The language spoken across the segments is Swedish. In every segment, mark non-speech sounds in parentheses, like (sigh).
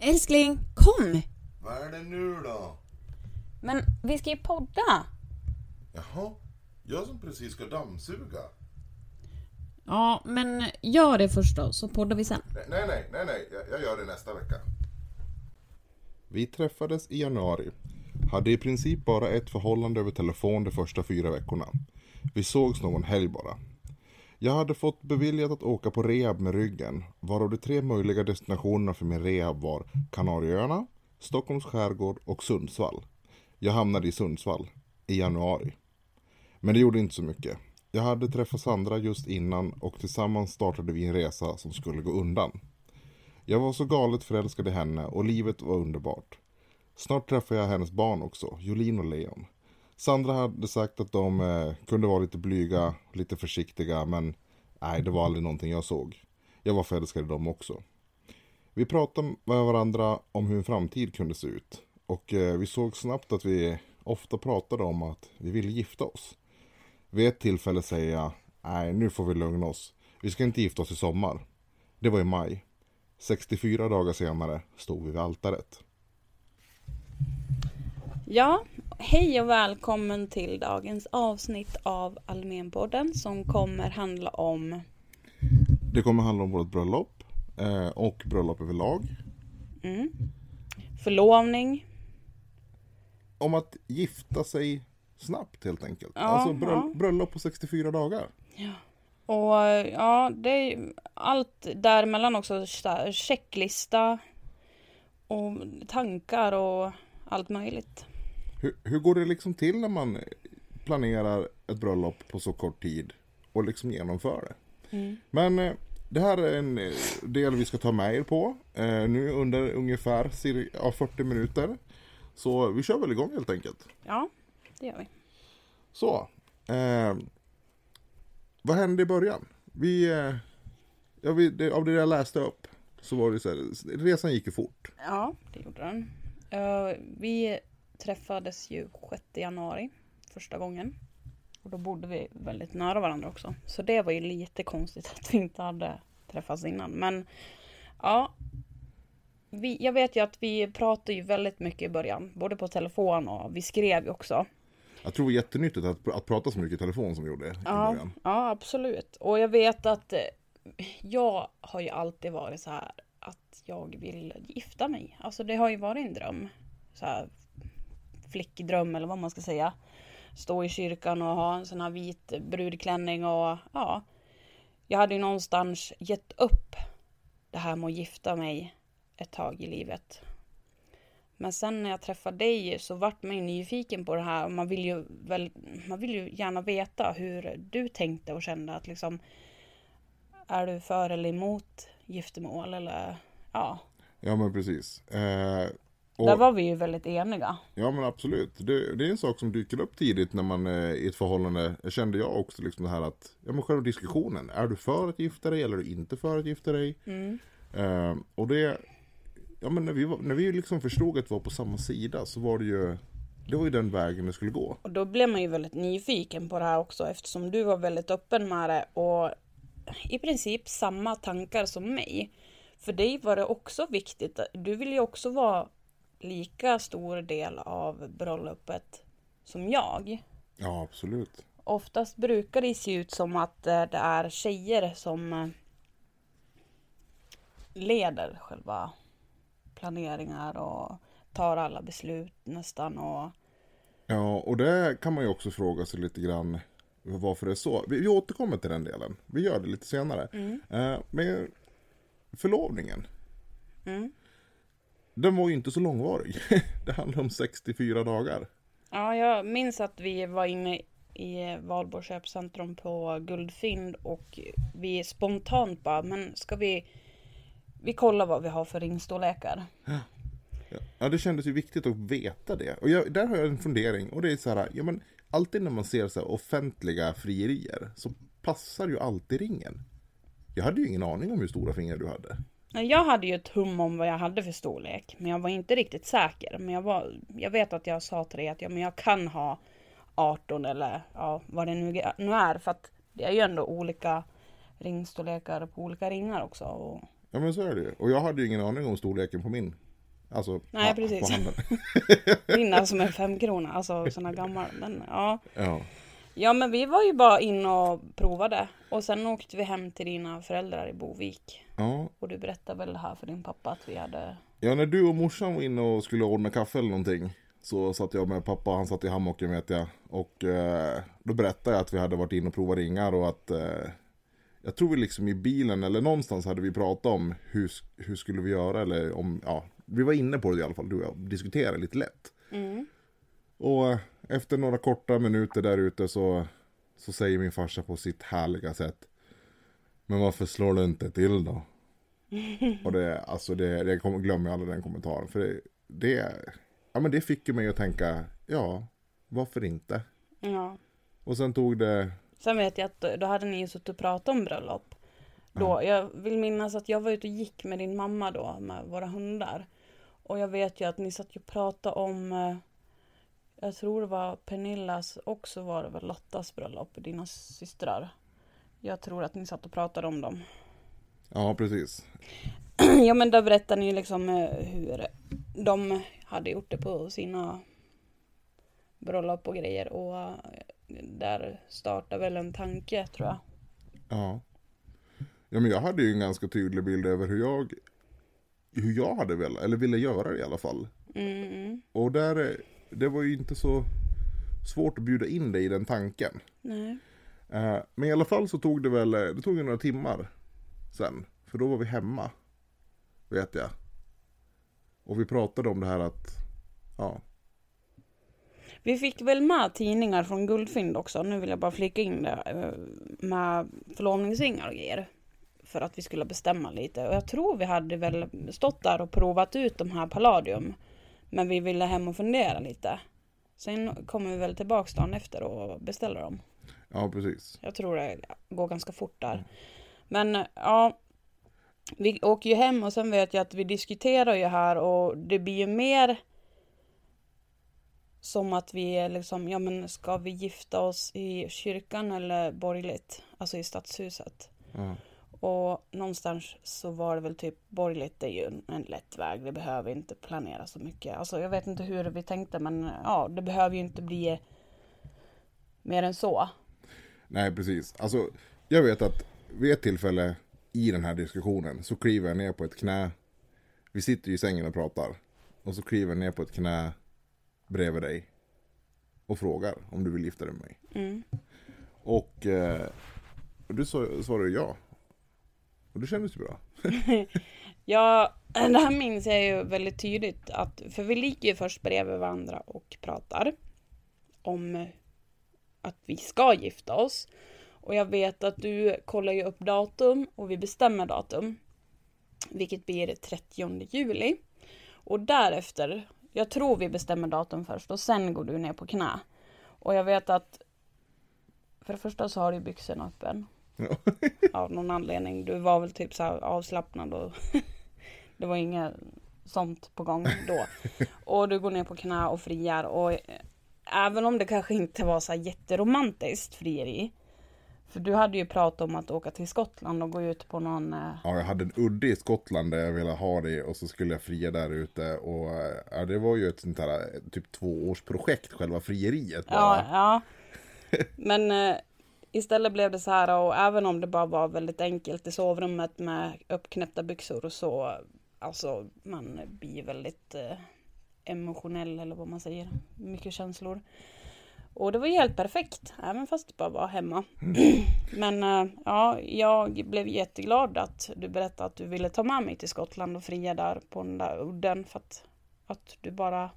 Älskling, kom! Vad är det nu då? Men vi ska ju podda. Jaha, jag som precis ska dammsuga. Ja, men gör det först då, så poddar vi sen. Nej, nej, nej, nej. Jag, jag gör det nästa vecka. Vi träffades i januari. Hade i princip bara ett förhållande över telefon de första fyra veckorna. Vi sågs någon helg bara. Jag hade fått beviljat att åka på rehab med ryggen, varav de tre möjliga destinationerna för min rehab var Kanarieöarna, Stockholms skärgård och Sundsvall. Jag hamnade i Sundsvall i januari. Men det gjorde inte så mycket. Jag hade träffat Sandra just innan och tillsammans startade vi en resa som skulle gå undan. Jag var så galet förälskad i henne och livet var underbart. Snart träffade jag hennes barn också, Jolin och Leon. Sandra hade sagt att de eh, kunde vara lite blyga, lite försiktiga, men nej, det var aldrig någonting jag såg. Jag var förälskad i dem också. Vi pratade med varandra om hur en framtid kunde se ut. Och eh, vi såg snabbt att vi ofta pratade om att vi ville gifta oss. Vid ett tillfälle säger jag, nej nu får vi lugna oss. Vi ska inte gifta oss i sommar. Det var i maj. 64 dagar senare stod vi vid altaret. Ja, hej och välkommen till dagens avsnitt av Almenpodden som kommer handla om Det kommer handla om vårt bröllop eh, och bröllop överlag. mm, förlovning. Om att gifta sig snabbt helt enkelt. Ja, alltså bröll- ja. bröllop på 64 dagar. Och ja, det är allt däremellan också. Checklista och tankar och allt möjligt. Hur, hur går det liksom till när man planerar ett bröllop på så kort tid och liksom genomför det? Mm. Men eh, det här är en eh, del vi ska ta med er på eh, nu under ungefär cir- ja, 40 minuter. Så vi kör väl igång helt enkelt. Ja, det gör vi. Så. Eh, vad hände i början? Vi, eh, ja, vi, det, av det jag läste upp så var det så här, resan gick ju fort. Ja, det gjorde den. Eh, vi träffades ju 6 januari första gången. Och då bodde vi väldigt nära varandra också. Så det var ju lite konstigt att vi inte hade träffats innan. Men ja, vi, jag vet ju att vi pratade ju väldigt mycket i början. Både på telefon och vi skrev ju också. Jag tror det var jättenyttigt att, att prata så mycket i telefon som vi gjorde i Ja, början. ja, absolut. Och jag vet att eh, jag har ju alltid varit så här att jag vill gifta mig. Alltså det har ju varit en dröm. Så här flickdröm eller vad man ska säga. Stå i kyrkan och ha en sån här vit brudklänning och ja. Jag hade ju någonstans gett upp det här med att gifta mig ett tag i livet. Men sen när jag träffade dig så vart man ju nyfiken på det här och man vill ju, väl, man vill ju gärna veta hur du tänkte och kände att liksom är du för eller emot giftermål eller ja, Ja men precis. Eh, och, där var vi ju väldigt eniga. Ja men absolut. Det, det är en sak som dyker upp tidigt när man är i ett förhållande. Jag kände jag också liksom det här att, ja men själva diskussionen. Är du för att gifta dig eller är du inte för att gifta dig? Mm. Eh, och det, ja men när vi, var, när vi liksom förstod att vi var på samma sida så var det ju, det var ju den vägen det skulle gå. Och då blev man ju väldigt nyfiken på det här också eftersom du var väldigt öppen med det och i princip samma tankar som mig. För dig var det också viktigt, du vill ju också vara lika stor del av bröllopet som jag. Ja absolut. Oftast brukar det se ut som att eh, det är tjejer som eh, leder själva planeringar och tar alla beslut nästan och Ja och det kan man ju också fråga sig lite grann varför det är så. Vi, vi återkommer till den delen. Vi gör det lite senare. Eh, men förlovningen. Mm. Den var ju inte så långvarig. (laughs) det handlar om 64 dagar. Ja, jag minns att vi var inne i Valborg köpcentrum på Guldfynd och vi spontant bara, men ska vi vi kollar vad vi har för ringstorlekar. Ja. ja, det kändes ju viktigt att veta det. Och jag, där har jag en fundering. Och det är så här, ja men alltid när man ser så offentliga frierier så passar ju alltid ringen. Jag hade ju ingen aning om hur stora fingrar du hade. Jag hade ju ett hum om vad jag hade för storlek, men jag var inte riktigt säker. Men jag, var, jag vet att jag sa till dig att ja, men jag kan ha 18 eller ja, vad det nu, nu är. För att det är ju ändå olika ringstorlekar på olika ringar också. Och Ja men så är det ju. Och jag hade ju ingen aning om storleken på min. Alltså Nej, precis. Din (laughs) (laughs) som är fem kronor, alltså här gammal. Men ja. Ja. Ja men vi var ju bara in och provade. Och sen åkte vi hem till dina föräldrar i Bovik. Ja. Och du berättade väl här för din pappa att vi hade... Ja när du och morsan var inne och skulle ordna kaffe eller någonting. Så satt jag med pappa, han satt i hammocken vet jag. Och eh, då berättade jag att vi hade varit inne och provat ringar och att eh, jag tror vi liksom i bilen eller någonstans hade vi pratat om hur, hur skulle vi göra eller om, ja, vi var inne på det i alla fall, du och jag, diskuterade lite lätt. Mm. Och eh, efter några korta minuter där ute så, så säger min farsa på sitt härliga sätt. Men varför slår du inte till då? Och det, alltså det, det kommer, glömmer jag aldrig den kommentaren. För det, det, ja men det fick ju mig att tänka, ja, varför inte? Ja. Och sen tog det, Sen vet jag att då- hade ni ju suttit och pratat om bröllop. Då, Jag vill minnas att jag var ute och gick med din mamma då med våra hundar. Och jag vet ju att ni satt ju och pratade om eh, Jag tror det var Pernillas också var det väl Lottas bröllop, dina systrar. Jag tror att ni satt och pratade om dem. ja precis. (clears throat) ja men då berättade ni ju liksom eh, hur de hade gjort det på sina bröllop och grejer. Och eh, där startade väl en tanke tror jag. Ja. Ja men jag hade ju en ganska tydlig bild över hur jag, hur jag hade velat, eller ville göra det i alla fall. Mm. Och där, eh, det var ju inte så svårt att bjuda in dig i den tanken. Nej. Eh, men i alla fall så tog det väl, eh, det tog ju några timmar sen. För då var vi hemma. Vet jag. Och vi pratade om det här att, ja. Vi fick väl med tidningar från Guldfynd också. Nu vill jag bara flika in det. Eh, med förlovningsringar och grejer. För att vi skulle bestämma lite. Och jag tror vi hade väl stått där och provat ut de här Palladium. Men vi ville hem och fundera lite. Sen kommer vi väl tillbaks dagen efter och beställer dem. Ja, precis. Jag tror det går ganska fort där. Men ja, vi åker ju hem och sen vet jag att vi diskuterar ju här och det blir ju mer som att vi är liksom, ja men ska vi gifta oss i kyrkan eller borgerligt? Alltså i stadshuset. Ja. Och någonstans så var det väl typ borgerligt, det är ju en, en lätt väg. Det behöver inte planera så mycket. Alltså jag vet inte hur vi tänkte men ja, det behöver ju inte bli mer än så. Nej, precis. Alltså, jag vet att vid ett tillfälle i den här diskussionen så kliver jag ner på ett knä. Vi sitter ju i sängen och pratar. Och så kliver jag ner på ett knä bredvid dig. Och frågar om du vill gifta dig med mig. Mm. Och eh, du svarade ja. Och det kändes ju bra. (laughs) Ja, det här minns jag ju väldigt tydligt. Att, för vi ligger ju först bredvid varandra och pratar om att vi ska gifta oss. Och jag vet att du kollar ju upp datum och vi bestämmer datum. Vilket blir 30 juli. Och därefter, jag tror vi bestämmer datum först och sen går du ner på knä. Och jag vet att för det första så har du byxorna öppen. Ja. (laughs) Av någon anledning. Du var väl typ så avslappnad och (laughs) det var inget sånt på gång då. (laughs) Och du går ner på knä och friar och även om det kanske inte var så jätteromantiskt frieri. För du hade ju pratat om att åka till Skottland och gå ut på någon eh, Ja, jag hade en udde i Skottland där jag ville ha det och så skulle jag fria där ute. Och eh, ja, det var ju ett sånt här eh, typ tvåårsprojekt, själva frieriet bara. Ja, ja. (laughs) Men eh, istället blev det så här och även om det bara var väldigt enkelt i sovrummet med uppknäppta byxor och så. Alltså man blir väldigt eh, emotionell eller vad man säger. Mycket känslor. Och det var ju helt perfekt, även fast det bara var hemma. Men eh, ja, jag blev jätteglad att du berättade att du ville ta med mig till Skottland och fria där på den där udden. För att, att du bara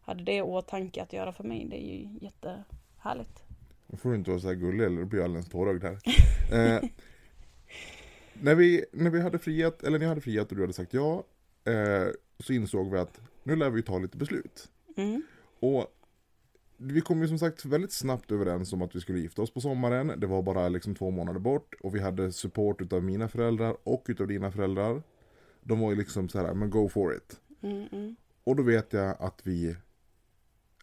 hade det i åtanke att göra för mig. Det är ju jättehärligt. Nu får du inte vara så här gullig eller då blir jag alldeles tårögd här. (laughs) eh, när, vi, när vi hade friat, eller när jag hade friat och du hade sagt ja, eh, så insåg vi att nu lär vi ta lite beslut. Mm. Och vi kom ju som sagt väldigt snabbt överens om att vi skulle gifta oss på sommaren. Det var bara liksom två månader bort och vi hade support utav mina föräldrar och utav dina föräldrar. De var ju liksom så här, men go for it. Mm, mm. Och då vet jag att vi,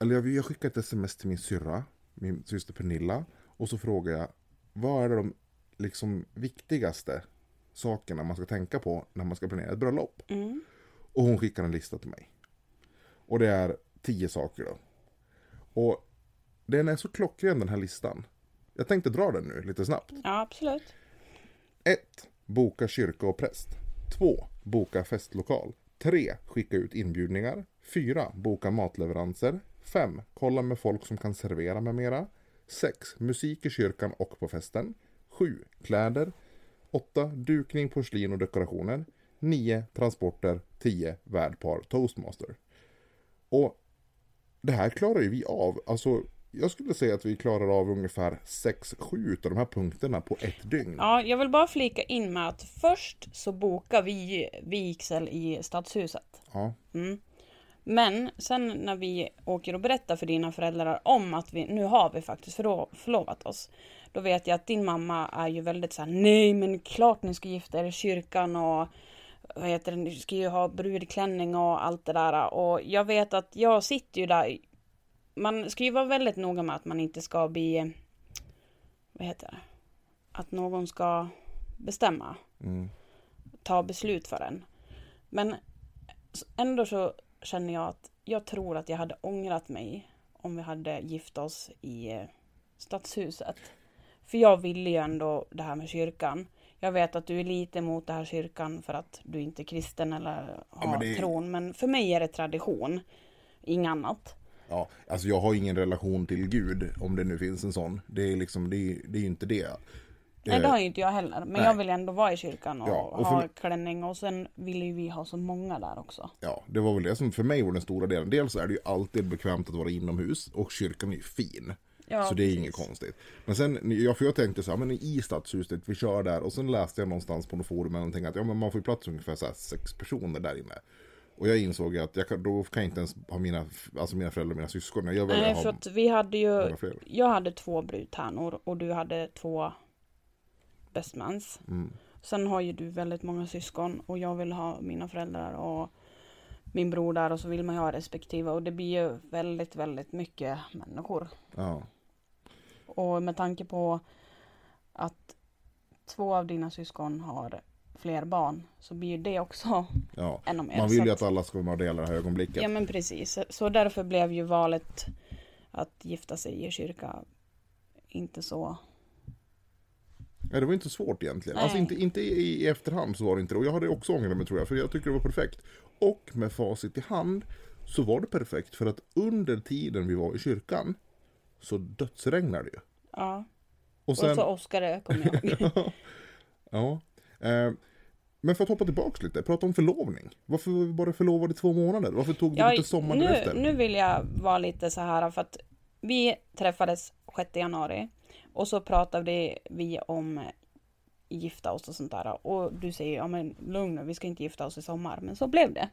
eller jag, jag skickade ett sms till min syrra, min syster Pernilla. Och så frågade jag, vad är de liksom viktigaste sakerna man ska tänka på när man ska planera ett bröllop. Mm. Och hon skickar en lista till mig. Och det är tio saker då. Och den är så klockren den här listan. Jag tänkte dra den nu lite snabbt. Ja, absolut. 1. Boka kyrka och präst. 2. Boka festlokal. 3. Skicka ut inbjudningar. 4. Boka matleveranser. 5. Kolla med folk som kan servera med mera. 6. Musik i kyrkan och på festen. 7. Kläder. 8. Dukning, porslin och dekorationer. 9. Transporter. 10. Värdpar toastmaster. Och det här klarar ju vi av. Alltså, jag skulle säga att vi klarar av ungefär 6-7 av de här punkterna på ett dygn. Ja, jag vill bara flika in med att först så bokar vi vigsel i stadshuset. Ja. Mm. Men sen när vi åker och berättar för dina föräldrar om att vi nu har vi faktiskt förlo- förlovat oss. Då vet jag att din mamma är ju väldigt så här: nej men klart ni ska gifta er i kyrkan och vad heter det, ni ska ju ha brudklänning och allt det där. Och jag vet att jag sitter ju där. Man ska ju vara väldigt noga med att man inte ska bli, vad heter det, att någon ska bestämma Mm. ta beslut för en. Men ändå så känner jag att jag tror att jag hade ångrat mig om vi hade gift oss i eh, stadshuset. För jag ville ju ändå det här med kyrkan. Jag vet att du är lite emot det här kyrkan för att du inte är kristen eller har men det- tron. Men för mig är det tradition. Inget annat. Ja, alltså jag har ingen relation till Gud, om det nu finns en sån. Det är liksom, det är, det är ju inte det. Nej Eh, det har ju inte jag heller. Men nej. jag vill ändå vara i kyrkan och, Ja, och ha mig- klänning. Och sen vill ju vi ha så många där också. Ja, det var väl det som för mig var den stora delen. Dels är det ju alltid bekvämt att vara inomhus och kyrkan är ju fin. Ja, så det är inget konstigt. Men sen, ja, för jag tänkte så här, men i stadshuset, vi kör där. Och sen läste jag någonstans på något forum eller någonting att ja, men man får ju plats ungefär så här sex personer där inne. Och jag insåg att jag kan, då kan jag inte ens ha mina, alltså mina föräldrar och mina syskon. Jag Nej, för att vi hade ju... Jag hade två brudtärnor och du hade två bestmans. Mm. Sen har ju du väldigt många syskon och jag vill ha mina föräldrar och min bror där och så vill man ju ha respektive och det blir ju väldigt, väldigt mycket människor. Ja, Och med tanke på att två av dina syskon har fler barn så blir det också (laughs) ja. ännu mer. Man vill ju att- alla ska vara med det här ögonblicket. Ja men precis. Så därför blev ju valet att gifta sig i kyrka inte så... Ja, det var inte svårt egentligen. Nej. Alltså inte, inte i, i efterhand så var det inte det. Och jag hade också ångrat mig tror jag, för jag tycker det var perfekt. Och med facit i hand så var det perfekt för att under tiden vi var i kyrkan så dödsregnade det ju. Ja. Och Och sen, så Oskar kommer jag (laughs) ihåg. ja. Eh, men för att hoppa tillbaks lite, prata om förlovning. Varför var vi bara förlovade i två månader? Varför tog det Ja, lite sommaren nu, efter? nu vill jag vara lite så här för att vi träffades 6 januari och så pratade vi om gifta oss och sånt där och du säger ja men lugn nu, vi ska inte gifta oss i sommar men så blev det.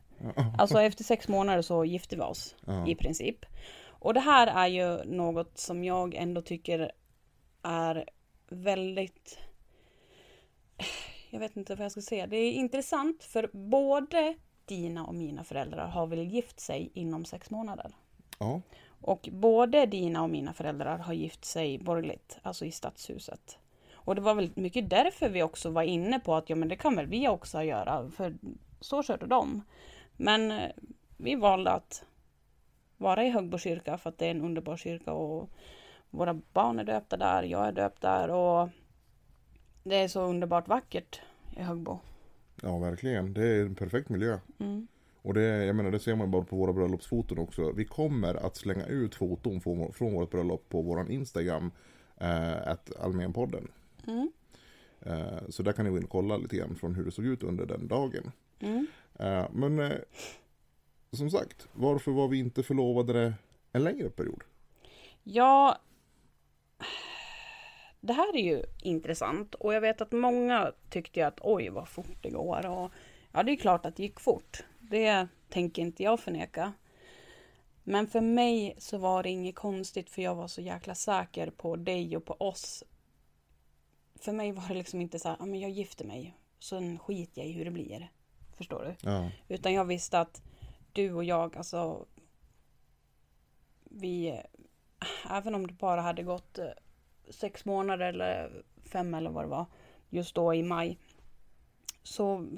Alltså efter sex månader så gifte vi oss Ja. i princip. Och det här är ju något som jag ändå tycker är väldigt jag vet inte vad jag ska säga. Det är intressant för både dina och mina föräldrar har väl gift sig inom sex månader. Ja, Och både dina och mina föräldrar har gift sig borgerligt, alltså i stadshuset. Och det var väl mycket därför vi också var inne på att ja men det kan väl vi också göra, för så körde de. Men eh, vi valde att vara i Högbo kyrka för att det är en underbar kyrka och våra barn är döpta där, jag är döpt där och det är så underbart vackert i Högbo. ja verkligen. Det är en perfekt miljö. Mm. Och det, jag menar, det ser man bara på våra bröllopsfoton också. Vi kommer att slänga ut foton från, från vårt bröllop på våran Instagram, eh, Almenpodden. Mm. Eh, så där kan ni gå in och kolla lite grann från hur det såg ut under den dagen. Mm. Eh, men eh, som sagt, varför var vi inte förlovade en längre period? Ja, det här är ju intressant och jag vet att många tyckte att oj vad fort det går och ja det är klart att det gick fort. Det tänker inte jag förneka. Men för mig så var det inget konstigt för jag var så jäkla säker på dig och på oss. För mig var det liksom inte så här, ja men jag gifter mig, sen skiter jag i hur det blir. Förstår du? Ja, Utan jag visste att du och jag, alltså vi, även om det bara hade gått eh, sex månader eller fem eller vad det var, just då i maj, så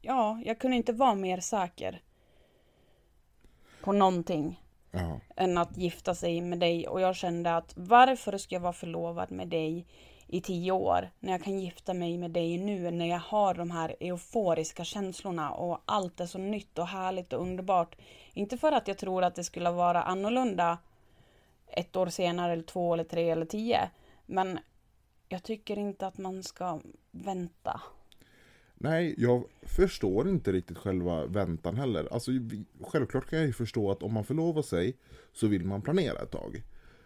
ja, jag kunde inte vara mer säker på någonting Ja. än att gifta sig med dig och jag kände att varför ska jag vara förlovad med dig i tio år när jag kan gifta mig med dig nu när jag har de här euforiska känslorna och allt är så nytt och härligt och underbart. Inte för att jag tror att det skulle vara annorlunda ett år senare eller två eller tre eller tio. Men jag tycker inte att man ska vänta. Nej, jag förstår inte riktigt själva väntan heller. Alltså, självklart kan jag ju förstå att om man förlovar sig så vill man planera ett tag.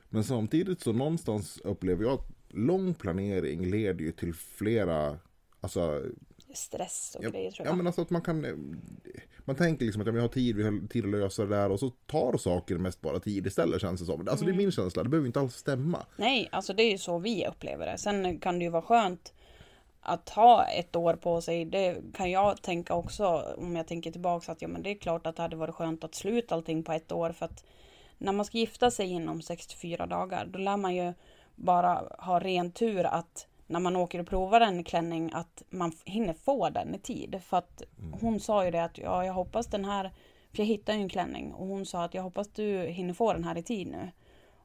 Men samtidigt så någonstans upplever jag att lång planering leder ju till flera, alltså, Stress och ja, grejer tror ja jag. men alltså att man kan, man tänker liksom att ja, jag har tid, vi har tid att lösa det där och så tar saker mest bara tid istället känns det som. Alltså Mm. det är min känsla, det behöver inte alls stämma. Nej, alltså det är ju så vi upplever det. Sen kan det ju vara skönt att ha ett år på sig. Det kan jag tänka också om jag tänker tillbaka att ja men det är klart att det hade varit skönt att sluta allting på ett år för att när man ska gifta sig inom 64 dagar då lär man ju bara ha ren tur att när man åker och provar en klänning att man hinner få den i tid. För att hon sa ju det att ja, jag hoppas den här, för jag hittade ju en klänning och hon sa att jag hoppas du hinner få den här i tid nu.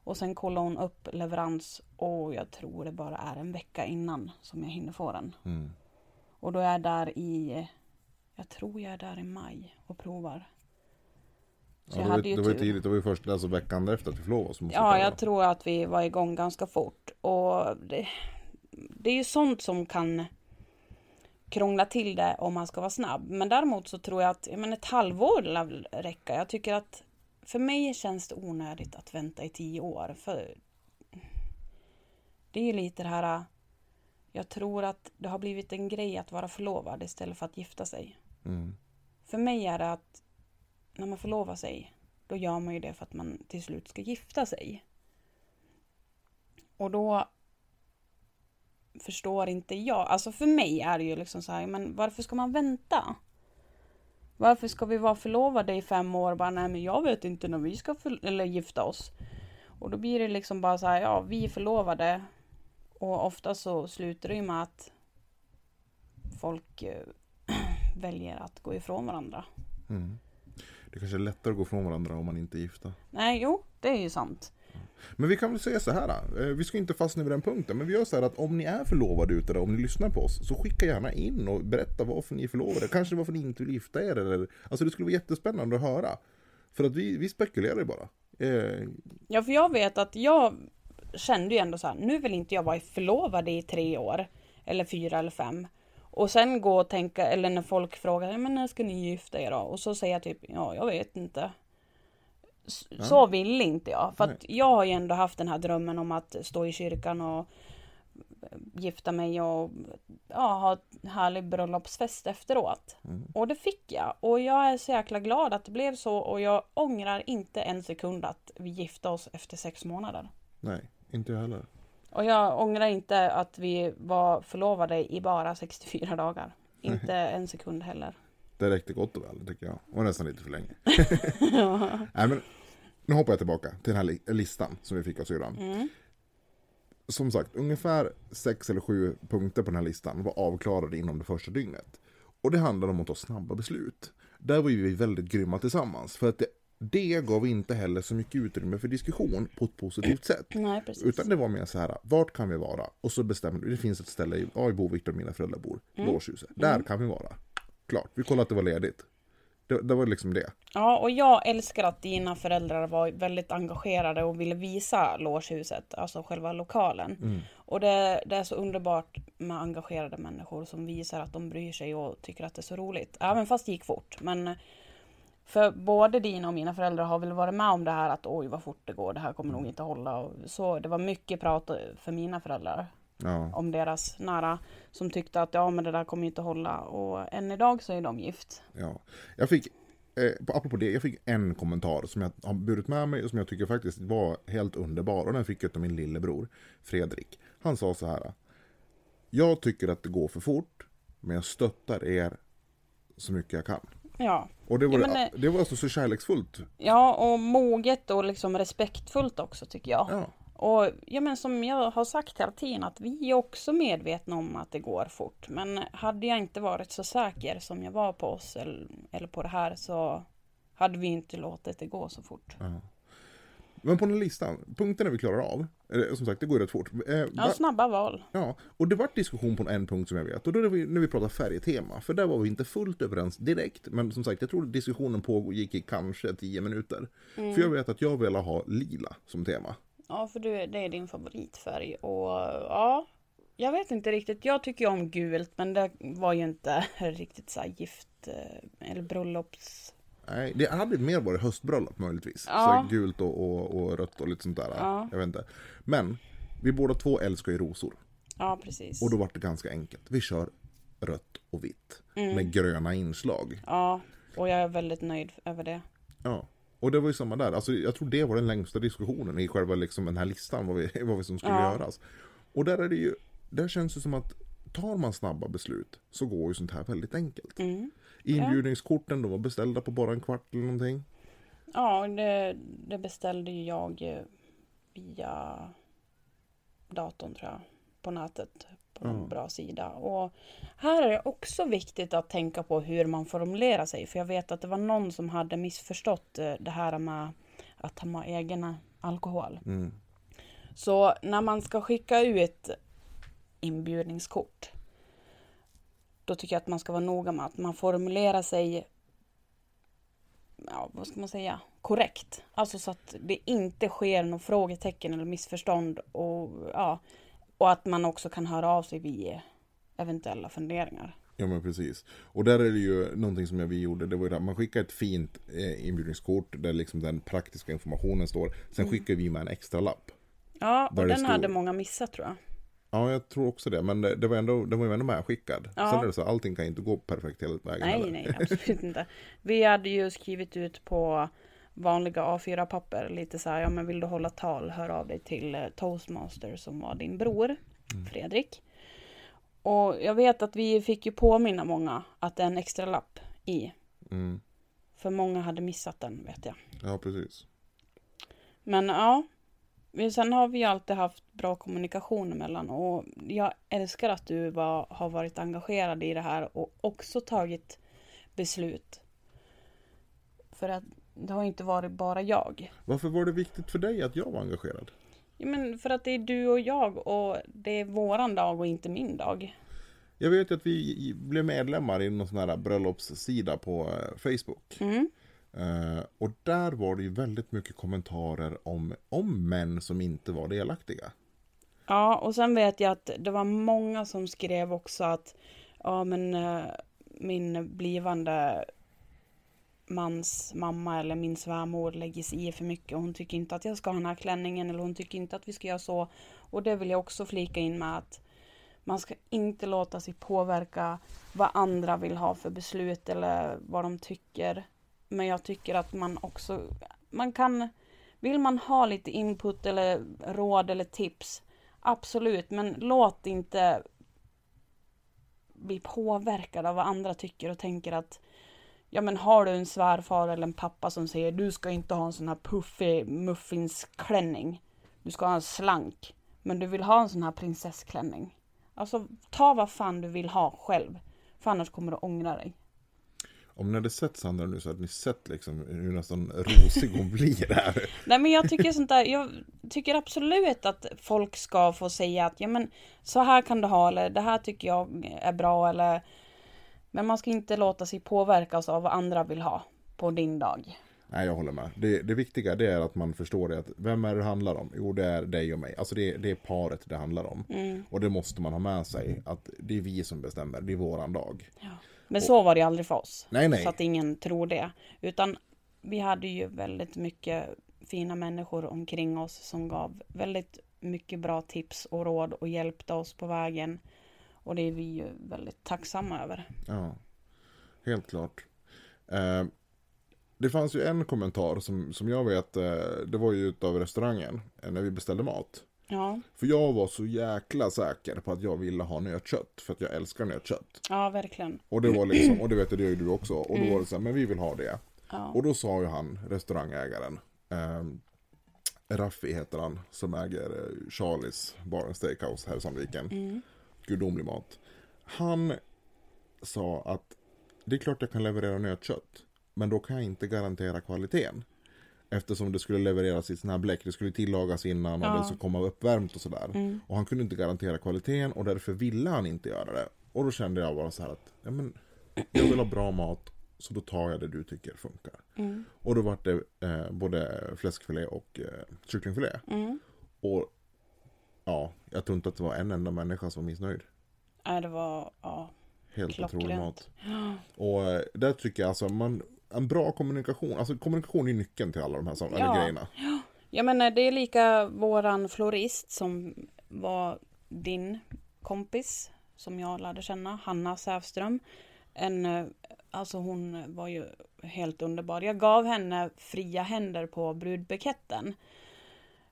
Och sen kollar hon upp leverans och jag tror det bara är en vecka innan som jag hinner få den. Mm. Och då är jag där i, jag tror jag är där i maj och provar. Så Ja, det, var, det var tidigt, det var ju först alltså veckan efter att vi förlovade oss. Ja, jag tror att vi var igång ganska fort. Och det, det är ju sånt som kan krångla till det om man ska vara snabb. Men däremot så tror jag att men ett halvår lär räcka. Jag tycker att för mig känns det onödigt att vänta i tio år. För det är ju lite det här. Jag tror att det har blivit en grej att vara förlovad istället för att gifta sig. Mm. För mig är det att när man förlovar sig, då gör man ju det för att man till slut ska gifta sig. Och då förstår inte jag, alltså för mig är det ju liksom så här, men varför ska man vänta? Varför ska vi vara förlovade i fem år? Bara, nej men jag vet inte när vi ska för, eller gifta oss. Och då blir det liksom bara så här, ja vi är förlovade. Och ofta så slutar det ju med att folk eh, (clears throat) väljer att gå ifrån varandra. Mm. Det kanske är lättare att gå från varandra om man inte är gifta. Nej, jo, det är ju sant. Men vi kan väl säga så här. eh, Vi ska inte fastna vid den punkten. Men vi gör så här att om ni är förlovade ute där, om ni lyssnar på oss. Så skicka gärna in och berätta varför ni är förlovade. Kanske varför ni inte vill gifta er. Eller, alltså det skulle vara jättespännande att höra. För att vi, vi spekulerar ju bara. Eh, Ja, för jag vet att jag kände ju ändå så här, nu vill inte jag vara förlovad i tre år. Eller fyra eller fem. Och sen gå och tänka, eller när folk frågar, "Ja, men när ska ni gifta er då? Och så säger jag typ, ja, jag vet inte. S- Så vill inte jag. För att jag har ju ändå haft den här drömmen om att stå i kyrkan och gifta mig och ja, ha en härlig bröllopsfest efteråt. Och det fick jag. Och jag är så jäkla glad att det blev så och jag ångrar inte en sekund att vi gifte oss efter sex månader. nej, inte jag heller. Och jag ångrar inte att vi var förlovade i bara 64 dagar. Inte (laughs) en sekund heller. Det räckte gott och väl tycker jag. Och nästan lite för länge. (laughs) Nej, men, nu hoppar jag tillbaka till den här li- listan som vi fick av syrran. Mm. Som sagt, ungefär sex eller sju punkter på den här listan var avklarade inom det första dygnet. Och det handlar om att ta snabba beslut. Där var ju vi väldigt grymma tillsammans. För att det, det gav inte heller så mycket utrymme för diskussion på ett positivt sätt. Nej. Utan det var mer så här, vart kan vi vara? Och så bestämmer du, det finns ett ställe i, ja, i Boviktor och mina föräldrar bor, Mm. Låshuset. Där kan vi vara. Klart, vi kollade att det var ledigt. Det, det var liksom det. Ja, och jag älskar att dina föräldrar var väldigt engagerade och ville visa logehuset, alltså själva lokalen. Och det, det är så underbart med engagerade människor som visar att de bryr sig och tycker att det är så roligt. Även fast det gick fort. Men för både dina och mina föräldrar har väl varit med om det här att oj vad fort det går, det här kommer nog inte hålla. Och så det var mycket prat för mina föräldrar Ja, om deras nära som tyckte att ja men det där kommer inte hålla. Och än idag så är de gift. ja. Jag fick, eh, apropå det, jag fick en kommentar som jag har burit med mig och som jag tycker faktiskt var helt underbar. Och den fick jag av min lillebror, Fredrik. Han sa så här. Jag tycker att det går för fort, men jag stöttar er så mycket jag kan. Ja. Och det var, Ja, men, eh, det var alltså så kärleksfullt. Ja, och moget och liksom respektfullt också tycker jag. Ja, Och ja, men som jag har sagt hela tiden att vi är också medvetna om att det går fort. Men hade jag inte varit så säker som jag var på oss eller, eller på det här så hade vi inte låtit det gå så fort. Ja. Men på den listan, punkterna vi klarar av, som sagt det går rätt fort. Eh, Ja, snabba val. Ja, och det var diskussion på en punkt som jag vet. Och då vi, när vi pratar färgtema. För där var vi inte fullt överens direkt. Men som sagt, jag tror diskussionen pågick i kanske 10 minuter. För jag vet att jag ville ha lila som tema. Ja, för du, det är din favoritfärg och ja, jag vet inte riktigt. Jag tycker om gult, men det var ju inte (laughs) riktigt så gift eh, eller bröllops... Nej, det hade mer varit höstbröllop möjligtvis. Ja. Så gult och, och, och rött och lite sånt där. Ja. Jag vet inte. Men, vi båda två älskar ju rosor. Ja, precis. Och då var det ganska enkelt. Vi kör rött och vitt. Mm. Med gröna inslag. Ja, och jag är väldigt nöjd över det. Ja. Och det var ju samma där. Alltså, jag tror det var den längsta diskussionen i själva liksom, den här listan. Vad, vi, (laughs) vad vi som skulle Ja. göras. Och där är det ju. Där känns det som att tar man snabba beslut så går ju sånt här väldigt enkelt. Mm. Inbjudningskorten de var beställda på bara en kvart eller någonting. Ja, det, det beställde ju jag eh, via datorn tror jag. På nätet. På en Ja. bra sida. Och här är det också viktigt att tänka på hur man formulerar sig. För jag vet att det var någon som hade missförstått eh, det här med att ha med egen alkohol. Mm. Så när man ska skicka ut inbjudningskort. Då tycker jag att man ska vara noga med att man formulerar sig ja, vad ska man säga, korrekt. Alltså så att det inte sker något frågetecken eller missförstånd och, ja, och att man också kan höra av sig vid eventuella funderingar. Ja men precis. Och där är det ju någonting som vi gjorde, det var ju det, man skickar ett fint eh, inbjudningskort där liksom den praktiska informationen står. Sen Mm. skickar vi med en extra lapp. Ja, och den stod- hade många missat tror jag. Ja, jag tror också det. Men det, det var ändå, det var ju ändå medskickad. Ja. Sen är det så, allting kan inte gå perfekt hela vägen Nej, heller. nej, absolut inte. Vi hade ju skrivit ut på vanliga A4-papper lite så här, ja men vill du hålla tal, hör av dig till eh, Toastmaster som var din bror, Fredrik. Och jag vet att vi fick ju påminna många att det är en extra lapp i. Mm. För många hade missat den vet jag. Ja, precis. Men ja, men sen har vi alltid haft bra kommunikation emellan och jag älskar att du var, har varit engagerad i det här och också tagit beslut. För att det har inte varit bara jag. Varför var det viktigt för dig att jag var engagerad? Ja, men för att det är du och jag och det är våran dag och inte min dag. Jag vet ju att vi blev medlemmar i någon sån här bröllopssida på eh, Facebook. Mm. Uh, och där var det ju väldigt mycket kommentarer om, om män som inte var delaktiga. Ja, och sen vet jag att det var många som skrev också att ja, men uh, min blivande mans mamma eller min svärmor lägger sig i för mycket. Hon tycker inte att jag ska ha den här klänningen eller hon tycker inte att vi ska göra så. Och det vill jag också flika in med att man ska inte låta sig påverka vad andra vill ha för beslut eller vad de tycker. Men jag tycker att man också, man kan, vill man ha lite input eller råd eller tips, absolut, men låt inte bli påverkad av vad andra tycker och tänker att Ja men har du en svärfar eller en pappa som säger du ska inte ha en sån här puffig muffinsklänning. Du ska ha en slank. Men du vill ha en sån här prinsessklänning. Alltså ta vad fan du vill ha själv. För annars kommer du ångra dig. Om ni hade sett Sandra nu så hade ni sett liksom hur nästan rosig hon blir där. (laughs) Nej men jag tycker sånt där, jag tycker absolut att folk ska få säga att ja men så här kan du ha eller det här tycker jag är bra eller Men man ska inte låta sig påverkas av vad andra vill ha på din dag. Nej, jag håller med. Det, det viktiga det är att man förstår det att vem är det handlar om? Jo, det är dig och mig. Alltså det, det är paret det handlar om. Mm. Och det måste man ha med sig. Att det är vi som bestämmer. Det är våran dag. Men så var det ju aldrig för oss. Nej, nej. Så att ingen tror det. Utan vi hade ju väldigt mycket fina människor omkring oss som gav väldigt mycket bra tips och råd och hjälpte oss på vägen. Och det är vi ju väldigt tacksamma över. Ja, helt klart. Eh, det fanns ju en kommentar som, som jag vet, eh, det var ju utav restaurangen eh, när vi beställde mat. Ja, För jag var så jäkla säker på att jag ville ha nötkött, för att jag älskar nötkött. ja verkligen. Och det var liksom, och det vet jag, det gör ju du också. Och då var det så här, men vi vill ha det. Ja. Och då sa ju han, restaurangägaren, ehm, Raffi heter han, som äger eh, Charlies Bar and Steakhouse här i Sandviken. Mm. Gudomlig mat. Han sa att det är klart jag kan leverera nötkött, men då kan jag inte garantera kvaliteten. Eftersom det skulle levereras i sån här bläck, det skulle tillagas innan och Ja. det skulle komma uppvärmt och sådär. Mm. Och han kunde inte garantera kvaliteten och därför ville han inte göra det. Och då kände jag bara så här att, ja men, jag vill ha bra mat, så då tar jag det du tycker funkar. Mm. Och då var det eh, både fläskfilé och eh, kycklingfilé. Mm. Och ja, jag tror inte att det var en enda människa som var missnöjd. Nej, det var, ja. Helt otrolig Klockrent. mat. Och eh, där tycker jag alltså, man, en bra kommunikation, alltså kommunikation är nyckeln till alla de här som, Ja. grejerna. Jag menar, det är lika våran florist som var din kompis som jag lärde känna, Hanna Sävström. En, eh, alltså hon var ju helt underbar. Jag gav henne fria händer på brudbuketten.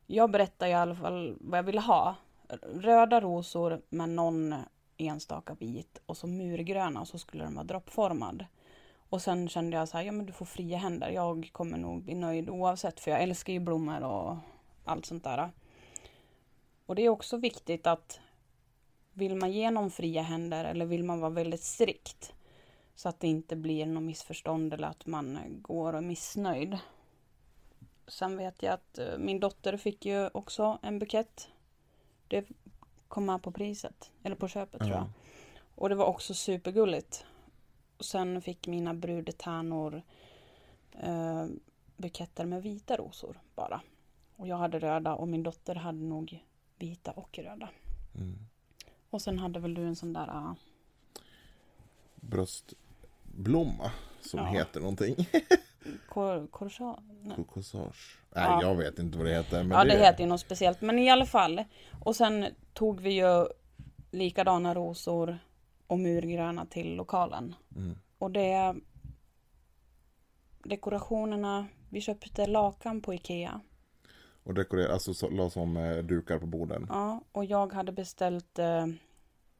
Jag berättade i alla fall vad jag ville ha. Röda rosor med någon enstaka bit och så murgröna och så skulle den vara droppformad. Och sen kände jag så här, ja men du får fria händer. Jag kommer nog bli nöjd oavsett för jag älskar ju blommor och allt sånt där. Och det är också viktigt att vill man ge någon fria händer eller vill man vara väldigt strikt så att det inte blir något missförstånd eller att man går och är missnöjd. Sen vet jag att eh, min dotter fick ju också en bukett. Det kom med på priset, eller på köpet tror jag. Ja. Och det var också supergulligt. Och sen fick mina brudtärnor eh, buketter med vita rosor bara. Och jag hade röda och min dotter hade nog vita och röda. Mm. Och sen hade väl du en sån där... ah, Bröstblomma, som Ja. heter någonting. (laughs) kor, korsa, nej. Corsage. Nej, Ja. jag vet inte vad det heter. Men Ja, det heter ju något speciellt. Men i alla fall. Och sen tog vi ju likadana rosor och murgröna till lokalen. Mm. Och det... Dekorationerna, vi köpte lakan på Ikea. Och dekorera, alltså så, la som eh, dukar på borden. Ja, och jag hade beställt eh,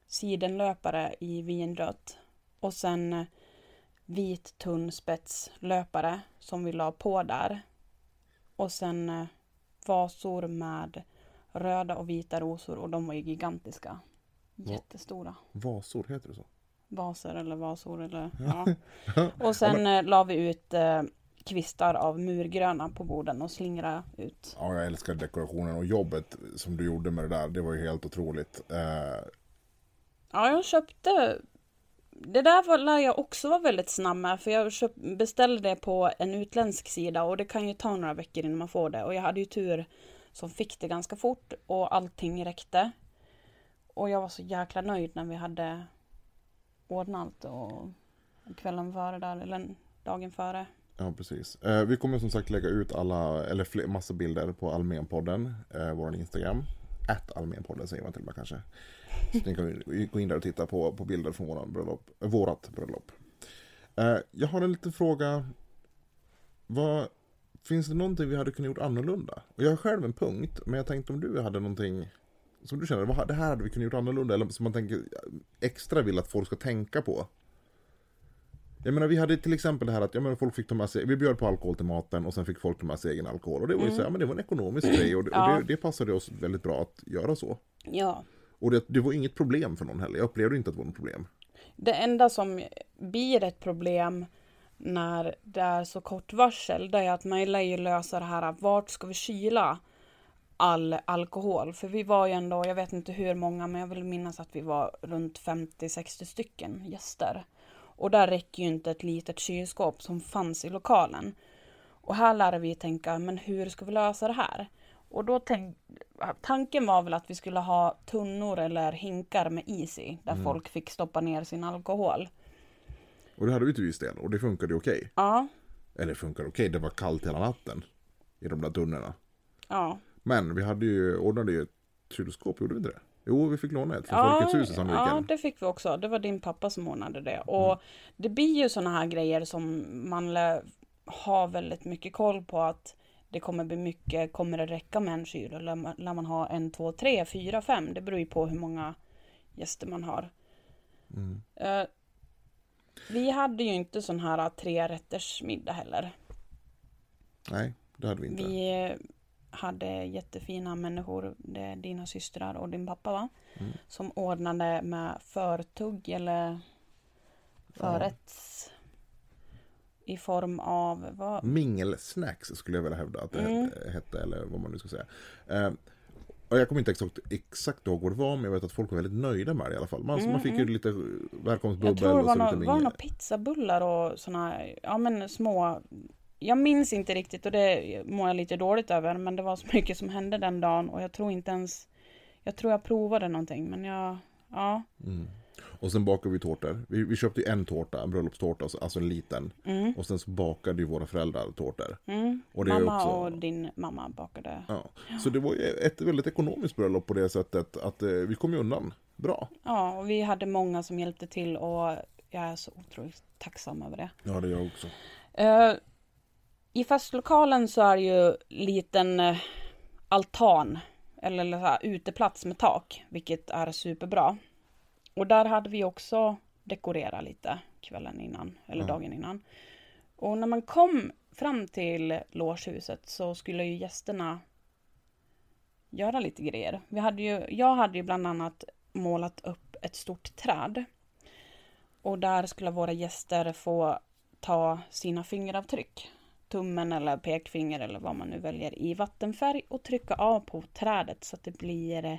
sidenlöpare i vinrött. Och sen eh, vit tunn spetslöpare som vi la på där. Och sen eh, vasor med röda och vita rosor och de var ju gigantiska. Jättestora. Vasor, heter det så? Vaser eller vasor eller (laughs) ja. Och sen eh, la vi ut eh, kvistar av murgröna på borden och slingra ut. Ja, jag älskar dekorationen och jobbet som du gjorde med det där. Det var ju helt otroligt. Eh, Ja, jag köpte... Det där var, lär jag också vara väldigt snabb med, för jag köp, beställde det på en utländsk sida och det kan ju ta några veckor innan man får det. Och jag hade ju tur som fick det ganska fort och allting räckte. Och jag var så jäkla nöjd när vi hade ordnat allt och kvällen före där, eller dagen före. Ja, precis. Eh, vi kommer som sagt lägga ut alla, eller fler, massa bilder på Almenpodden, eh, vår Instagram. Att Almenpodden säger man till och med kanske. Så ni kan gå in där och titta på, på bilder från våran bröllop, eh, vårat bröllop. Eh, jag har en liten fråga. Vad, finns det någonting vi hade kunnat gjort annorlunda? Och jag har själv en punkt, men jag tänkte om du hade någonting som du känner, vad, det här hade vi kunnat gjort annorlunda, eller som man tänker extra vill att folk ska tänka på. Jag menar vi hade till exempel det här att jag menar, folk fick ta med sig, vi bjöd på alkohol till maten och sen fick folk ta med sig egen alkohol. Och det var ju så här, men det var en ekonomisk grej och, det, Ja. och det, det passade oss väldigt bra att göra så. Ja. Och det, det var inget problem för någon heller, jag upplevde inte att det var något problem. Det enda som blir ett problem när det är så kort varsel, det är att man lär ju lösa det här, vart ska vi kyla all alkohol? För vi var ju ändå, jag vet inte hur många, men jag vill minnas att vi var runt 50-60 stycken gäster. Och där räcker ju inte ett litet kylskåp som fanns i lokalen. Och här lär vi tänka, men hur ska vi lösa det här? Och då tänk, tanken var väl att vi skulle ha tunnor eller hinkar med is i, där folk fick stoppa ner sin alkohol. Och det hade vi till viss del och det funkade okej. Ja, Eller funkade okej, det var kallt hela natten. I de där tunnorna. ja. Men vi hade ju, ordnade ju ett kylskåp, gjorde vi inte det? Jo, vi fick låna ett från Ja, Folkets hus i Sandviken. ja, det fick vi också. Det var din pappa som ordnade det. Och det blir ju sådana här grejer som man lär ha väldigt mycket koll på att det kommer bli mycket, kommer det räcka med en kyl eller lär man ha en, två, tre, fyra, fem? Det beror ju på hur många gäster man har. Mm. Eh, vi hade ju inte sån här tre rätters middag heller. Nej, det hade vi inte. Vi hade jättefina människor, det är dina systrar och din pappa va? Mm. Som ordnade med förtugg eller förrätts i form av vad? Mingelsnacks skulle jag vilja hävda att det Mm. hette, eller vad man nu ska säga. Eh, och jag kommer inte exakt, exakt ihåg vad det var, men jag vet att folk var väldigt nöjda med det i alla fall. Man, man fick ju lite välkomstbubbel Mm, Jag tror det och var, så lite några, var några pizzabullar och såna, ja men små Jag minns inte riktigt och det mår jag lite dåligt över men det var så (laughs) mycket som hände den dagen och jag tror inte ens Jag tror jag provade någonting men jag Ja Mm. Och sen bakade vi tårtor. Vi, vi köpte en tårta, en bröllopstårta, alltså- en liten. Och sen så bakade ju våra föräldrar tårtor. mm, Och Mamma också- och din mamma bakade Ja. Så det var ju ett väldigt ekonomiskt bröllop på det sättet att eh, vi kom ju undan bra. Ja och vi hade många som hjälpte till och jag är så otroligt tacksam över det Ja, det är jag också. Eh, I festlokalen så är det ju liten eh, altan eller så här, uteplats med tak, vilket är superbra. Och där hade vi också dekorerat lite kvällen innan, eller Ja. dagen innan. Och när man kom fram till logehuset så skulle ju gästerna göra lite grejer. Vi hade ju, jag hade ju bland annat målat upp ett stort träd. Och där skulle våra gäster få ta sina fingeravtryck, tummen eller pekfinger eller vad man nu väljer i vattenfärg och trycka av på trädet så att det blir eh,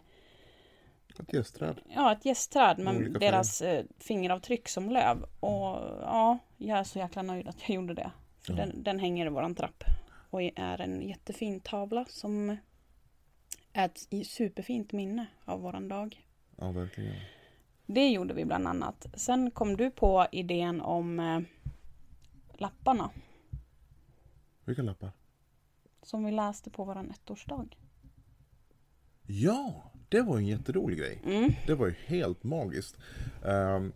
Ett gästträd. ja, ett gästträd med deras eh, fingeravtryck som löv. Och ja, jag är så jäkla nöjd att jag gjorde det. För Ja. den, den hänger i våran trapp och är en jättefin tavla som är ett superfint minne av våran dag. Ja, verkligen. Det gjorde vi bland annat. Sen kom du på idén om eh, lapparna Vilka lappar? som vi läste på våran ettårsdag. Ja, det var en jätterolig grej. Mm. Det var ju helt magiskt. Um,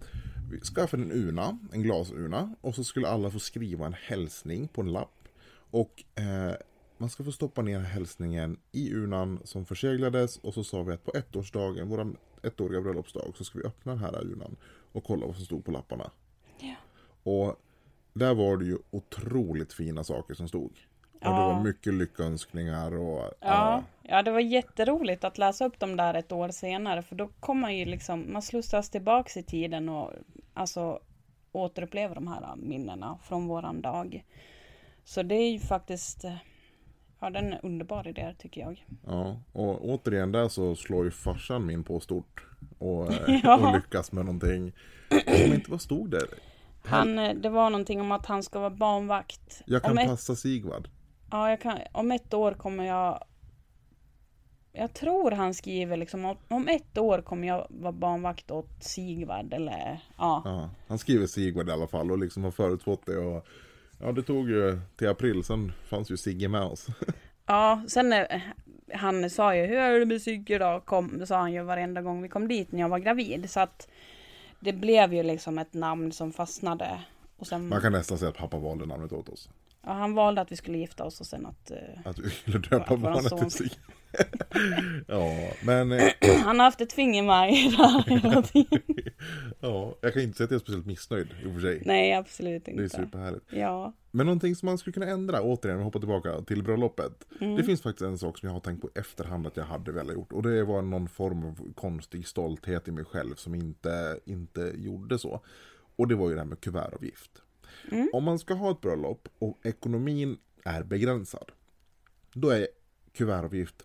vi skaffade en urna, en glasurna. Och så skulle alla få skriva en hälsning på en lapp. Och eh, man ska få stoppa ner hälsningen i urnan som förseglades. Och så sa vi att på ettårsdagen, vår ettåriga bröllopsdag, så ska vi öppna den här urnan. Och kolla vad som stod på lapparna. Ja. Och där var det ju otroligt fina saker som stod. Och det Ja. var mycket lyckönskningar och... Ja, ja, det var jätteroligt att läsa upp dem där ett år senare för då kommer man ju liksom, man slussas tillbaks i tiden och alltså återupplever de här minnena från våran dag. Så det är ju faktiskt, ja den är underbar idé tycker jag. Ja, och återigen där så slår ju farsan min på stort. Och, (laughs) eh, Ja. och lyckas med någonting. Som inte vad stod det? Han, eh, det var någonting om att han ska vara barnvakt. Jag kan om, ett, passa Sigvard. ja, jag kan, om ett år kommer jag jag tror han skriver liksom om, om ett år kommer jag vara barnvakt åt Sigvard eller ja. Ja, han skriver Sigvard i alla fall och liksom har förutspått det. Och, ja, det tog ju till april, sen fanns ju Sigge med oss. (laughs) Ja, sen eh, han sa ju hur är det med Sigge då? Kom, sa han ju varenda gång vi kom dit när jag var gravid. Så att det blev ju liksom ett namn som fastnade. Och sen, Man kan nästan säga att pappa valde namnet åt oss. ja, han valde att vi skulle gifta oss och sen att... eh, Att vi skulle döpa barnet till Sigge. Ja, men eh, (clears throat) han har haft ett finger med i det här hela (laughs) tiden. ja, jag kan inte säga att jag är speciellt missnöjd i och för sig. Nej, absolut Det är inte. superhärligt. Ja. Men någonting som man skulle kunna ändra, återigen, och hoppa tillbaka till bröllopet. Mm. Det finns faktiskt en sak som jag har tänkt på i efterhand att jag hade velat gjort. Och det var någon form av konstig stolthet i mig själv som inte, inte gjorde så. Och det var ju det här med kuvertavgift. Mm. Om man ska ha ett bröllop och ekonomin är begränsad. Då är kuvertavgift,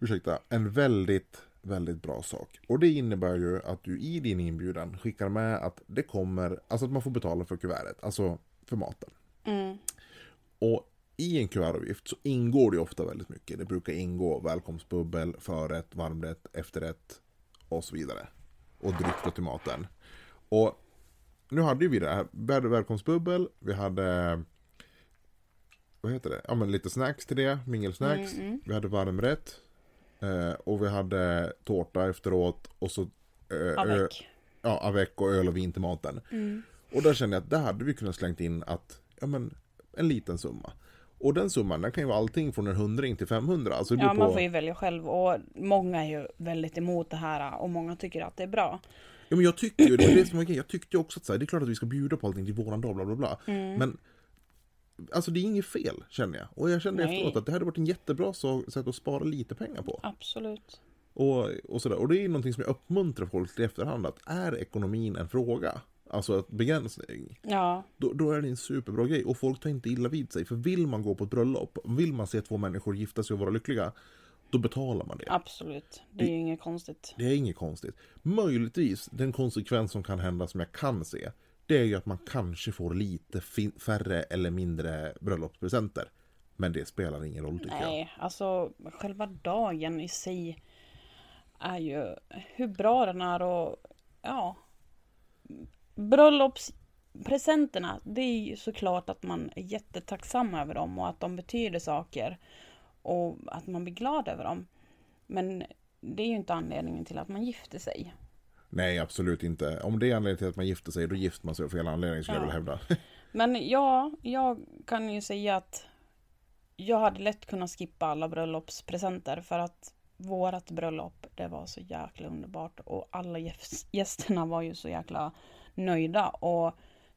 ursäkta, en väldigt, väldigt bra sak. Och det innebär ju att du i din inbjudan skickar med att det kommer, alltså att man får betala för kuvertet, alltså för maten. Mm. Och i en kuvertavgift så ingår det ju ofta väldigt mycket. Det brukar ingå välkomstbubbel, förrätt, varmrätt, efterrätt och så vidare. Och dryck då till maten. Och nu hade ju vi det här. Vi hade välkomstbubbel, vi hade vad heter det? Ja men lite snacks till det, mingelsnacks. Mm, mm. Vi hade varmrätt. Eh, och vi hade tårta efteråt och så eh, ö- Avec. ja, avec och öl och vin till maten. Mm. Och där kände jag att där hade vi kunnat slängt in att, ja men, en liten summa. Och den summan, den kan ju vara allting från en hundring till 500. Alltså Ja, man på, får ju välja själv och många är ju väldigt emot det här och många tycker att det är bra. ja, men jag tyckte ju, det var det som grejen. jag tyckte också att så här, det är klart att vi ska bjuda på allting till våran dag, bla bla bla. Mm. Men Alltså det är inget fel känner jag. Och jag kände Nej. efteråt att det hade varit en jättebra sätt att spara lite pengar på. Absolut. Och, och, sådär. och det är någonting som jag uppmuntrar folk till i efterhand. Att är ekonomin en fråga, alltså ett begränsning, Ja, då, då är det en superbra grej. Och folk tar inte illa vid sig. För vill man gå på ett bröllop, vill man se två människor gifta sig och vara lyckliga, då betalar man det. absolut. Det är ju inget konstigt. Det är inget konstigt. Möjligtvis, den konsekvens som kan hända som jag kan se, det är ju att man kanske får lite färre eller mindre bröllopspresenter. Men det spelar ingen roll tycker jag. Nej, alltså själva dagen i sig är ju hur bra den är och ja. Bröllopspresenterna, det är ju såklart att man är jättetacksam över dem och att de betyder saker. Och att man blir glad över dem. Men det är ju inte anledningen till att man gifter sig. Nej, absolut inte. Om det är anledningen till att man gifter sig, då gifter man sig av fel anledning skulle jag Ja. vilja hävda. (laughs) Men ja, jag kan ju säga att jag hade lätt kunnat skippa alla bröllopspresenter för att vårat bröllop, det var så jäkla underbart och alla gäst- gästerna var ju så jäkla nöjda och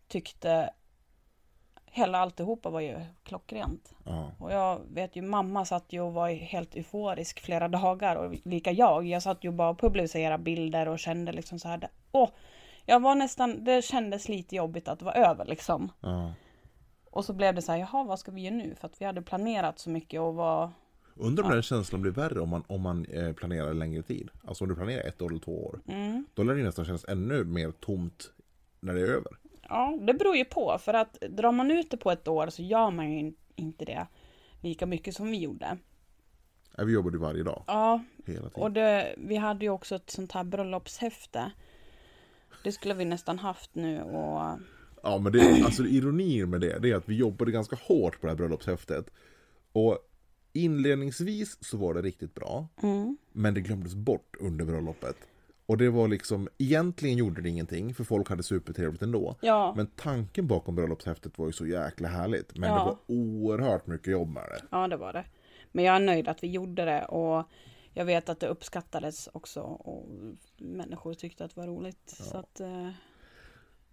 tyckte hela alltihopa var ju klockrent. Ja. Och jag vet ju, mamma satt ju och var helt euforisk flera dagar och lika jag. Jag satt ju bara och publicerade bilder och kände liksom så här, åh, jag var nästan, det kändes lite jobbigt att det var över liksom. Ja. Och så blev det så här, jaha vad ska vi göra nu? För att vi hade planerat så mycket och var... Undrar om den känslan blir värre om man, om man eh, planerar längre tid. Alltså om du planerar ett år eller två år. Mm. Då lär det nästan kännas ännu mer tomt när det är över. Ja, det beror ju på. För att drar man ut det på ett år så gör man ju in- inte det lika mycket som vi gjorde. Ja, vi jobbade varje dag, Ja, och det, vi hade ju också ett sånt här bröllopshäfte. Det skulle vi nästan haft nu och... Ja men det, alltså ironin med det, det är att vi jobbade ganska hårt på det här bröllopshäftet. Och inledningsvis så var det riktigt bra. Mm. Men det glömdes bort under bröllopet. Och det var liksom, egentligen gjorde det ingenting för folk hade supertrevligt ändå. Ja, Men tanken bakom bröllopshäftet var ju så jäkla härligt. Men Ja. det var oerhört mycket jobb med det. ja det var det. Men jag är nöjd att vi gjorde det och jag vet att det uppskattades också och människor tyckte att det var roligt. Så att... Eh,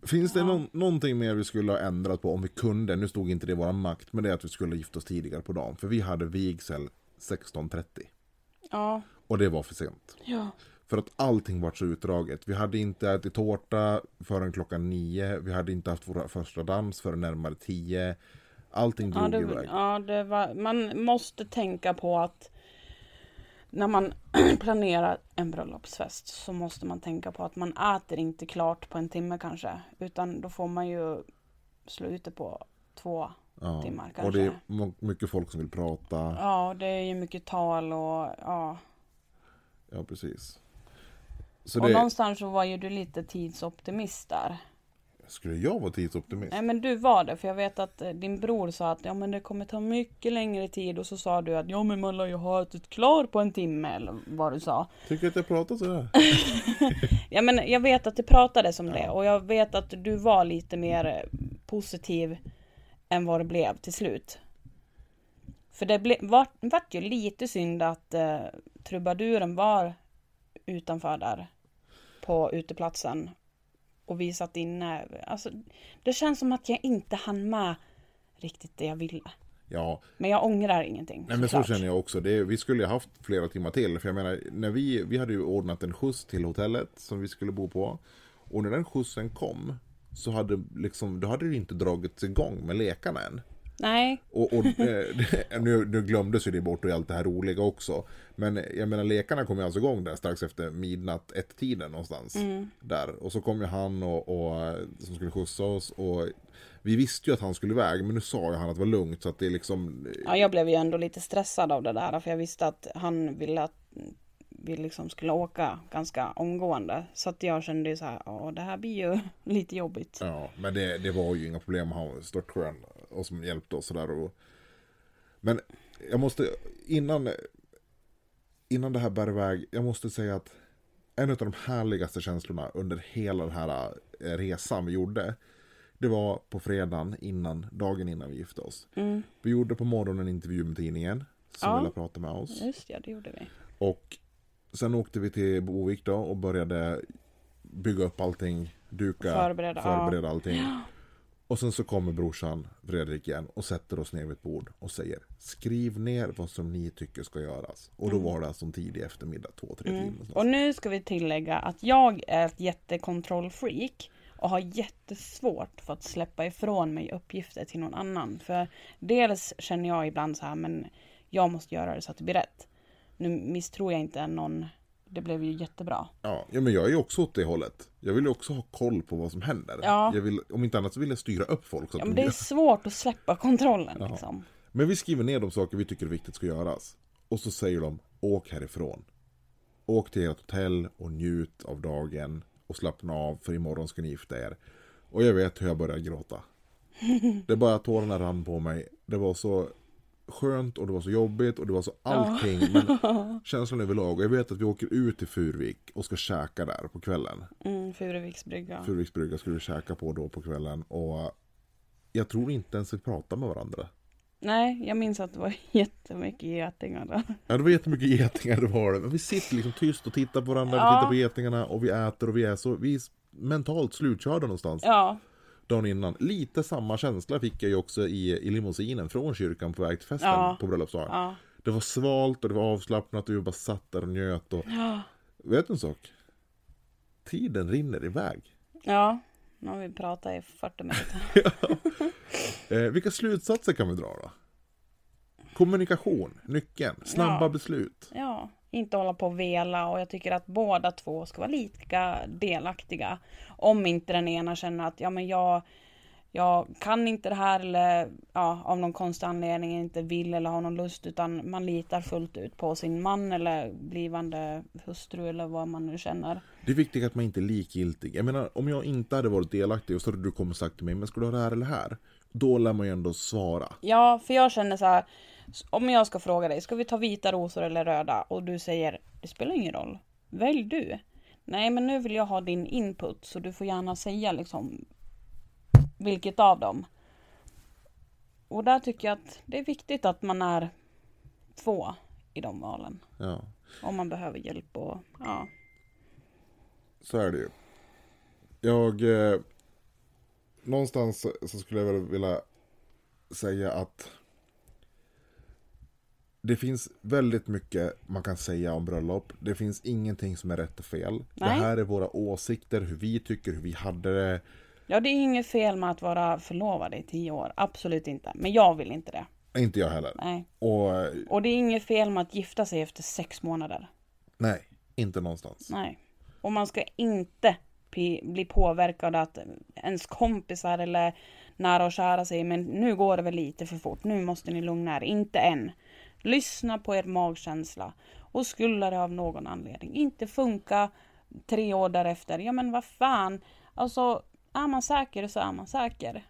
Finns det Ja. någon, någonting mer vi skulle ha ändrat på om vi kunde? Nu stod inte det i vår makt, men det är att vi skulle gifta oss tidigare på dagen. För vi hade vigsel 16.30. ja, Och det var för sent. ja. För att allting var så utdraget. Vi hade inte ätit tårta förrän klockan nio. Vi hade inte haft vår första dans förrän närmare tio. Allting Ja, drog det, iväg. ja det var, man måste tänka på att när man (clears throat) planerar en bröllopsfest så måste man tänka på att man äter inte klart på en timme kanske. Utan då får man ju slå ut det på två. Ja. timmar Och det är kanske. mycket folk som vill prata. Ja, det är ju mycket tal och ja. Ja, precis. Så Och det, någonstans så var ju du lite tidsoptimist där. skulle jag vara tidsoptimist? Nej men du var det, för jag vet att eh, din bror sa att ja men det kommer ta mycket längre tid och så sa du att ja men man lär ju ha ätit klar på en timme eller vad du sa. Tycker att jag pratar sådär? (laughs) Ja men jag vet att det pratades om det och jag vet att du var lite mer eh, positiv än vad det blev till slut. För det ble, var, vart ju lite synd att eh, trubaduren var utanför där på uteplatsen och vi satt inne. Alltså, det känns som att jag inte hann med riktigt det jag ville. Ja, Men jag ångrar ingenting. Nej men så såklart. känner jag också. Det, vi skulle ju haft flera timmar till. För jag menar, när vi, vi hade ju ordnat en skjuts till hotellet som vi skulle bo på. Och när den skjutsen kom så hade liksom, då hade det inte dragits igång med lekarna än. Nej, Och, och eh, (laughs) nu, nu glömdes ju det bort och allt det här roliga också. Men jag menar lekarna kom ju alltså igång där strax efter midnatt, ett tiden någonstans. Där. Och så kom ju han och, och eh, som skulle skjutsa oss. Och vi visste ju att han skulle iväg men nu sa ju han att det var lugnt så att det liksom Ja, jag blev ju ändå lite stressad av det där för jag visste att han ville att vi liksom skulle åka ganska omgående. Så att jag kände ju så här, ja det här blir ju (laughs) lite jobbigt. Ja, men det, det var ju inga problem. Han var störtskön och som hjälpte oss sådär. Och... Men jag måste, innan, innan det här bär iväg, jag måste säga att en av de härligaste känslorna under hela den här eh, resan vi gjorde, det var på fredagen innan, dagen innan vi gifte oss. Mm. Vi gjorde på morgonen en intervju med tidningen som Ja. ville prata med oss. Just ja, det gjorde vi. Och sen åkte vi till Bovik då och började bygga upp allting, duka, Förbereda, ja. förbereda allting. Och sen så kommer brorsan Fredrik igen och sätter oss ner vid ett bord och säger Skriv ner vad som ni tycker ska göras. Och då var det alltså en tidig eftermiddag, två, tre timmar. Mm. Och nu ska vi tillägga att jag är ett jättekontrollfreak och har jättesvårt för att släppa ifrån mig uppgifter till någon annan. För dels känner jag ibland så här, men jag måste göra det så att det blir rätt. Nu misstror jag inte någon. Det blev ju jättebra. Ja, ja, men jag är ju också åt det hållet. Jag vill ju också ha koll på vad som händer. Ja. Jag vill, om inte annat så vill jag styra upp folk. Så Ja, men det är svårt att släppa kontrollen Ja. liksom. men vi skriver ner de saker vi tycker är viktigt ska göras. Och så säger de, åk härifrån. Åk till ert hotell och njut av dagen. Och slappna av, för imorgon ska ni gifta er. Och jag vet hur jag börjar gråta. (laughs) Det bara tårarna rann på mig. Det var så skönt och det var så jobbigt och det var så allting. Men (laughs) känslan överlag. Och jag vet att vi åker ut till Furvik och ska käka där på kvällen. Mm, Furuviks brygga. Furuviks brygga skulle vi käka på då på kvällen. Och jag tror inte ens vi pratade med varandra. Nej, jag minns att det var (laughs) jättemycket getingar där. Ja, det var jättemycket getingar det var det. Men vi sitter liksom tyst och tittar på varandra, vi Ja. tittar på getingarna och vi äter och vi är så, vi är mentalt slutkörda någonstans Ja, dagen innan. Lite samma känsla fick jag ju också i, i limousinen från kyrkan på väg till festen Ja. på bröllopsdagen. ja. Det var svalt och det var avslappnat och vi bara satt där och njöt och Ja, vet du en sak? Tiden rinner iväg. ja. Nu har vi pratat i 40 minuter. (laughs) Eh, vilka slutsatser kan vi dra då? Kommunikation, nyckeln, snabba beslut. Ja, inte hålla på och vela och jag tycker att båda två ska vara lika delaktiga. Om inte den ena känner att ja men jag, jag kan inte det här eller ja, av någon konstig anledning inte vill eller har någon lust utan man litar fullt ut på sin man eller blivande hustru eller vad man nu känner. Det är viktigt att man inte är likgiltig. Jag menar, om jag inte hade varit delaktig och så hade du kommit och sagt till mig, men ska du ha det här eller här? Då lär man ju ändå svara. Ja, för jag känner så här. Om jag ska fråga dig, ska vi ta vita rosor eller röda? Och du säger, det spelar ingen roll. Välj du. Nej, men nu vill jag ha din input så du får gärna säga liksom vilket av dem. Och där tycker jag att det är viktigt att man är två i de valen. Ja, Om man behöver hjälp och ja. så är det ju. Jag... Eh, någonstans så skulle jag väl vilja säga att det finns väldigt mycket man kan säga om bröllop. Det finns ingenting som är rätt och fel. Det Nej. här är våra åsikter, hur vi tycker, hur vi hade det. Ja, det är inget fel med att vara förlovad i tio år. Absolut inte. Men jag vill inte det. Inte jag heller. Nej. Och Och det är inget fel med att gifta sig efter sex månader. nej, inte någonstans. Nej. Och man ska inte bli påverkad att ens kompisar eller nära och kära säger men nu går det väl lite för fort, nu måste ni lugna er. Inte än. Lyssna på er magkänsla. Och skulle det av någon anledning inte funka tre år därefter, ja men vad fan. Alltså, är man säker så är man säker.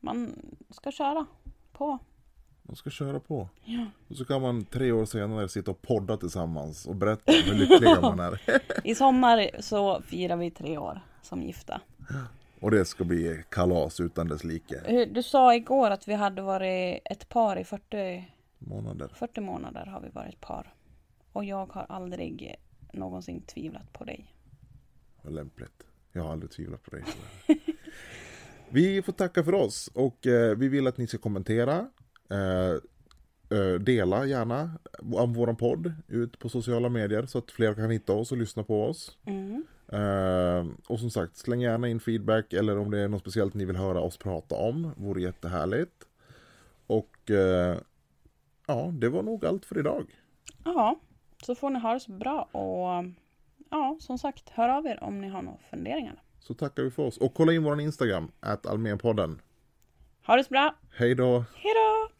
Man ska köra på. Man ska köra på. Ja. Och så kan man tre år senare sitta och podda tillsammans och berätta hur lyckliga man är. (laughs) I sommar så firar vi tre år som gifta. Och det ska bli kalas utan dess like. Du sa igår att vi hade varit ett par i 40, Månader. 40 månader har vi varit par. Och jag har aldrig någonsin tvivlat på dig. Vad lämpligt. Jag har aldrig tvivlat på dig. (laughs) vi får tacka för oss och eh, vi vill att ni ska kommentera. Eh, eh, dela gärna om våran podd ut på sociala medier så att fler kan hitta oss och lyssna på oss. Mm. Eh, och som sagt, släng gärna in feedback eller om det är något speciellt ni vill höra oss prata om. Vore jättehärligt. Och eh, ja, det var nog allt för idag. Ja, så får ni ha det så bra och ja, som sagt, hör av er om ni har några funderingar. Så tackar vi för oss. Och kolla in vår Instagram, att Almenpodden. Ha det så bra! Hej då! Hejdå!